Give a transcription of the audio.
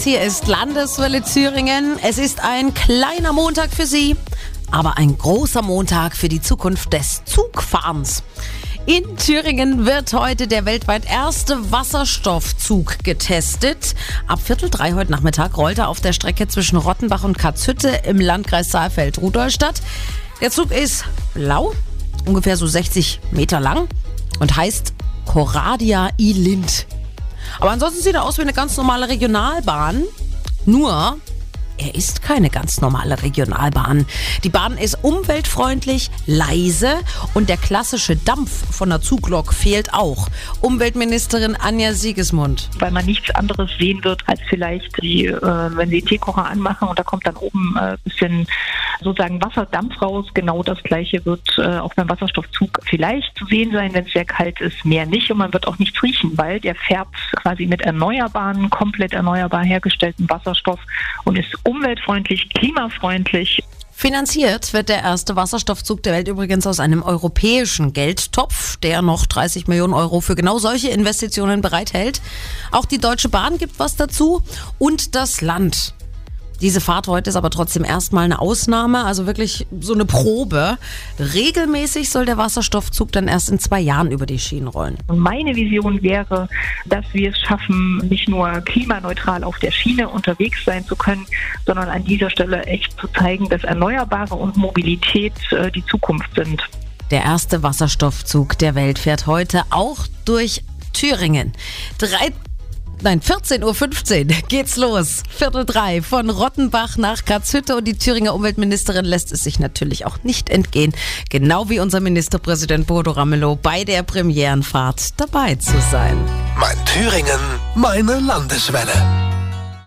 geht's. Hier ist Landeswelle Thüringen. Es ist ein kleiner Montag für Sie, aber ein großer Montag für die Zukunft des Zugfahrens. In Thüringen wird heute der weltweit erste Wasserstoffzug getestet. Ab Viertel drei heute Nachmittag rollt er auf der Strecke zwischen Rottenbach und Katzhütte im Landkreis Saalfeld-Rudolstadt. Der Zug ist blau, ungefähr so 60 Meter lang und heißt Coradia I-Lind. Aber ansonsten sieht er aus wie eine ganz normale Regionalbahn. Nur, er ist keine ganz normale Regionalbahn. Die Bahn ist umweltfreundlich, leise und der klassische Dampf von der Zuglok fehlt auch. Umweltministerin Anja Siegesmund. Weil man nichts anderes sehen wird, als vielleicht, die, äh, wenn sie Teekocher anmachen und da kommt dann oben ein äh, bisschen sozusagen Wasserdampf raus. Genau das gleiche wird äh, auch beim Wasserstoffzug vielleicht zu sehen sein, wenn es sehr kalt ist, mehr nicht. Und man wird auch nichts riechen, weil der färbt quasi mit erneuerbaren, komplett erneuerbar hergestellten Wasserstoff und ist umweltfreundlich, klimafreundlich. Finanziert wird der erste Wasserstoffzug der Welt übrigens aus einem europäischen Geldtopf, der noch 30 Millionen Euro für genau solche Investitionen bereithält. Auch die Deutsche Bahn gibt was dazu und das Land. Diese Fahrt heute ist aber trotzdem erstmal eine Ausnahme, also wirklich so eine Probe. Regelmäßig soll der Wasserstoffzug dann erst in zwei Jahren über die Schienen rollen. Meine Vision wäre, dass wir es schaffen, nicht nur klimaneutral auf der Schiene unterwegs sein zu können, sondern an dieser Stelle echt zu zeigen, dass Erneuerbare und Mobilität äh, die Zukunft sind. Der erste Wasserstoffzug der Welt fährt heute auch durch Thüringen. Drei nein, 14.15 Uhr geht's los. Viertel drei von Rottenbach nach Katzhütte und die Thüringer Umweltministerin lässt es sich natürlich auch nicht entgehen, genau wie unser Ministerpräsident Bodo Ramelow bei der Premierenfahrt dabei zu sein. Mein Thüringen, meine Landeswelle.